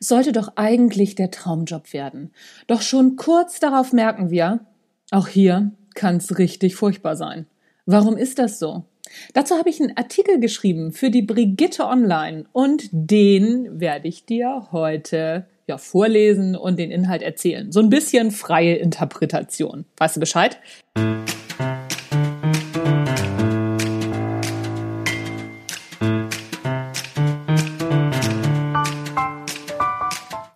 Sollte doch eigentlich der Traumjob werden. Doch schon kurz darauf merken wir, auch hier kann es richtig furchtbar sein. Warum ist das so? Dazu habe ich einen Artikel geschrieben für die Brigitte Online und den werde ich dir heute ja vorlesen und den Inhalt erzählen. So ein bisschen freie Interpretation. Weißt du Bescheid?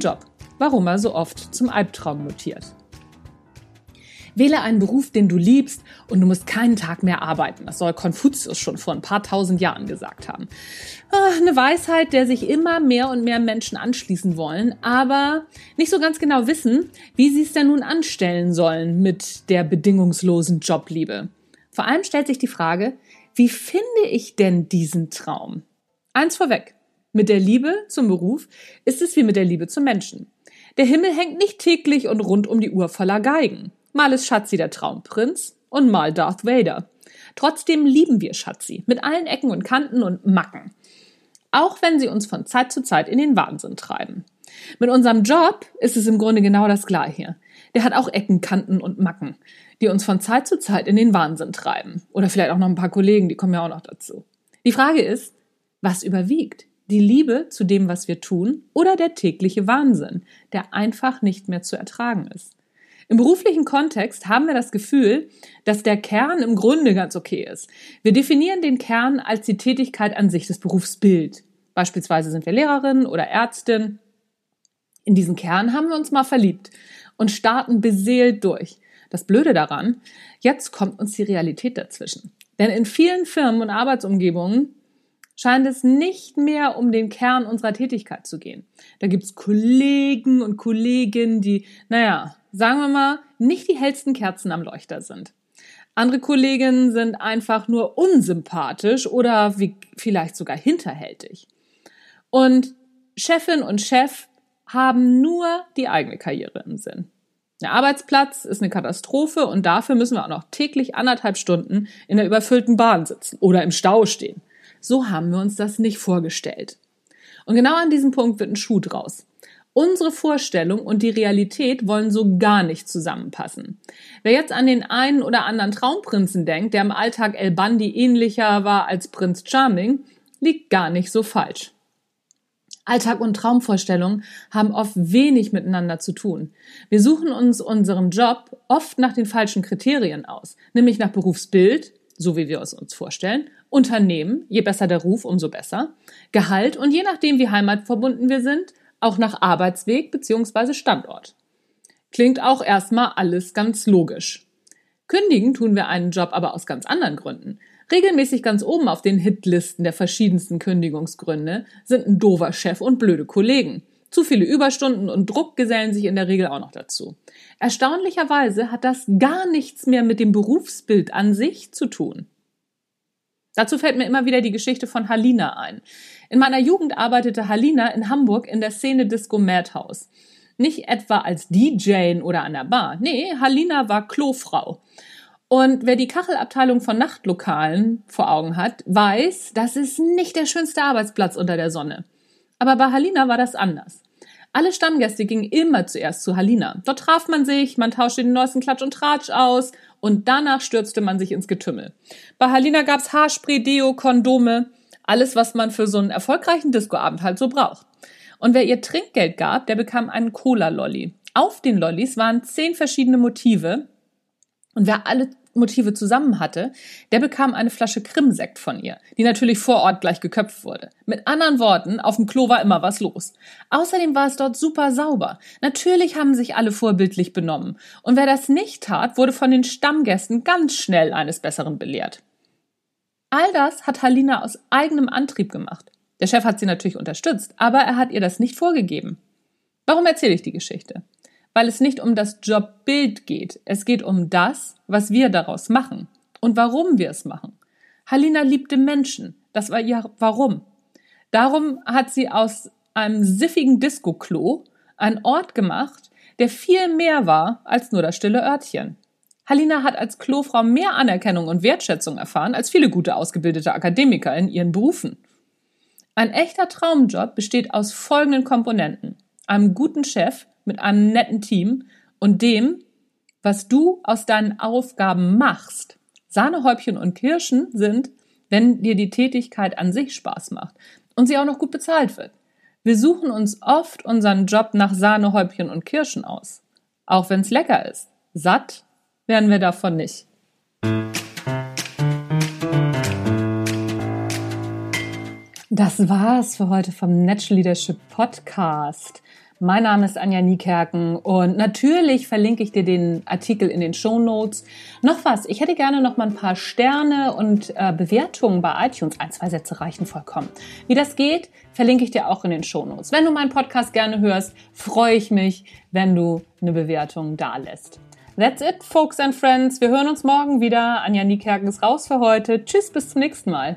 Traumjob, warum er so oft zum Albtraum mutiert. Wähle einen Beruf, den du liebst und du musst keinen Tag mehr arbeiten. Das soll Konfuzius schon vor ein paar tausend Jahren gesagt haben. Ah, eine Weisheit, der sich immer mehr und mehr Menschen anschließen wollen, aber nicht so ganz genau wissen, wie sie es denn nun anstellen sollen mit der bedingungslosen Jobliebe. Vor allem stellt sich die Frage, wie finde ich denn diesen Traum? Eins vorweg. Mit der Liebe zum Beruf ist es wie mit der Liebe zum Menschen. Der Himmel hängt nicht täglich und rund um die Uhr voller Geigen. Mal ist Schatzi der Traumprinz und mal Darth Vader. Trotzdem lieben wir Schatzi mit allen Ecken und Kanten und Macken. Auch wenn sie uns von Zeit zu Zeit in den Wahnsinn treiben. Mit unserem Job ist es im Grunde genau das Gleiche. Der hat auch Ecken, Kanten und Macken, die uns von Zeit zu Zeit in den Wahnsinn treiben. Oder vielleicht auch noch ein paar Kollegen, die kommen ja auch noch dazu. Die Frage ist, was überwiegt? Die Liebe zu dem, was wir tun, oder der tägliche Wahnsinn, der einfach nicht mehr zu ertragen ist. Im beruflichen Kontext haben wir das Gefühl, dass der Kern im Grunde ganz okay ist. Wir definieren den Kern als die Tätigkeit an sich, das Berufsbild. Beispielsweise sind wir Lehrerin oder Ärztin. In diesen Kern haben wir uns mal verliebt und starten beseelt durch. Das Blöde daran, jetzt kommt uns die Realität dazwischen. Denn in vielen Firmen und Arbeitsumgebungen scheint es nicht mehr um den Kern unserer Tätigkeit zu gehen. Da gibt's Kollegen und Kolleginnen, die, naja, sagen wir mal, nicht die hellsten Kerzen am Leuchter sind. Andere Kolleginnen sind einfach nur unsympathisch oder wie, vielleicht sogar hinterhältig. Und Chefin und Chef haben nur die eigene Karriere im Sinn. Der Arbeitsplatz ist eine Katastrophe und dafür müssen wir auch noch täglich anderthalb Stunden in der überfüllten Bahn sitzen oder im Stau stehen. So haben wir uns das nicht vorgestellt. Und genau an diesem Punkt wird ein Schuh draus. Unsere Vorstellung und die Realität wollen so gar nicht zusammenpassen. Wer jetzt an den einen oder anderen Traumprinzen denkt, der im Alltag El Bandi ähnlicher war als Prinz Charming, liegt gar nicht so falsch. Alltag und Traumvorstellungen haben oft wenig miteinander zu tun. Wir suchen uns unseren Job oft nach den falschen Kriterien aus, nämlich nach Berufsbild, so wie wir es uns vorstellen, Unternehmen, je besser der Ruf, umso besser, Gehalt und je nachdem, wie heimatverbunden wir sind, auch nach Arbeitsweg bzw. Standort. Klingt auch erstmal alles ganz logisch. Kündigen tun wir einen Job aber aus ganz anderen Gründen. Regelmäßig ganz oben auf den Hitlisten der verschiedensten Kündigungsgründe sind ein dover Chef und blöde Kollegen. Zu viele Überstunden und Druck gesellen sich in der Regel auch noch dazu. Erstaunlicherweise hat das gar nichts mehr mit dem Berufsbild an sich zu tun. Dazu fällt mir immer wieder die Geschichte von Halina ein. In meiner Jugend arbeitete Halina in Hamburg in der Szene Disco Madhouse. Nicht etwa als DJ oder an der Bar. Nee, Halina war Klofrau. Und wer die Kachelabteilung von Nachtlokalen vor Augen hat, weiß, das ist nicht der schönste Arbeitsplatz unter der Sonne. Aber bei Halina war das anders. Alle Stammgäste gingen immer zuerst zu Halina. Dort traf man sich, man tauschte den neuesten Klatsch und Tratsch aus und danach stürzte man sich ins Getümmel. Bei Halina gab's Haarspray, Deo, Kondome, alles, was man für so einen erfolgreichen Discoabend halt so braucht. Und wer ihr Trinkgeld gab, der bekam einen Cola-Lolli. Auf den Lollis waren zehn verschiedene Motive. Und wer alle Motive zusammen hatte, der bekam eine Flasche Krimsekt von ihr, die natürlich vor Ort gleich geköpft wurde. Mit anderen Worten, auf dem Klo war immer was los. Außerdem war es dort super sauber. Natürlich haben sich alle vorbildlich benommen. Und wer das nicht tat, wurde von den Stammgästen ganz schnell eines Besseren belehrt. All das hat Halina aus eigenem Antrieb gemacht. Der Chef hat sie natürlich unterstützt, aber er hat ihr das nicht vorgegeben. Warum erzähle ich die Geschichte? Weil es nicht um das Jobbild geht. Es geht um das, was wir daraus machen und warum wir es machen. Halina liebte Menschen. Das war ihr Warum. Darum hat sie aus einem siffigen Disco-Klo einen Ort gemacht, der viel mehr war als nur das stille Örtchen. Halina hat als Klofrau mehr Anerkennung und Wertschätzung erfahren als viele gute ausgebildete Akademiker in ihren Berufen. Ein echter Traumjob besteht aus folgenden Komponenten. Einem guten Chef mit einem netten Team und dem, was du aus deinen Aufgaben machst. Sahnehäubchen und Kirschen sind, wenn dir die Tätigkeit an sich Spaß macht und sie auch noch gut bezahlt wird. Wir suchen uns oft unseren Job nach Sahnehäubchen und Kirschen aus. Auch wenn es lecker ist. Satt werden wir davon nicht. Das war's für heute vom Natural Leadership Podcast. Mein Name ist Anja Niekerken und natürlich verlinke ich dir den Artikel in den Show Notes. Noch was, ich hätte gerne noch mal ein paar Sterne und äh, Bewertungen bei iTunes. Ein, zwei Sätze reichen vollkommen. Wie das geht, verlinke ich dir auch in den Show Notes. Wenn du meinen Podcast gerne hörst, freue ich mich, wenn du eine Bewertung da lässt. That's it, folks and friends. Wir hören uns morgen wieder. Anja Niekerken ist raus für heute. Tschüss, bis zum nächsten Mal.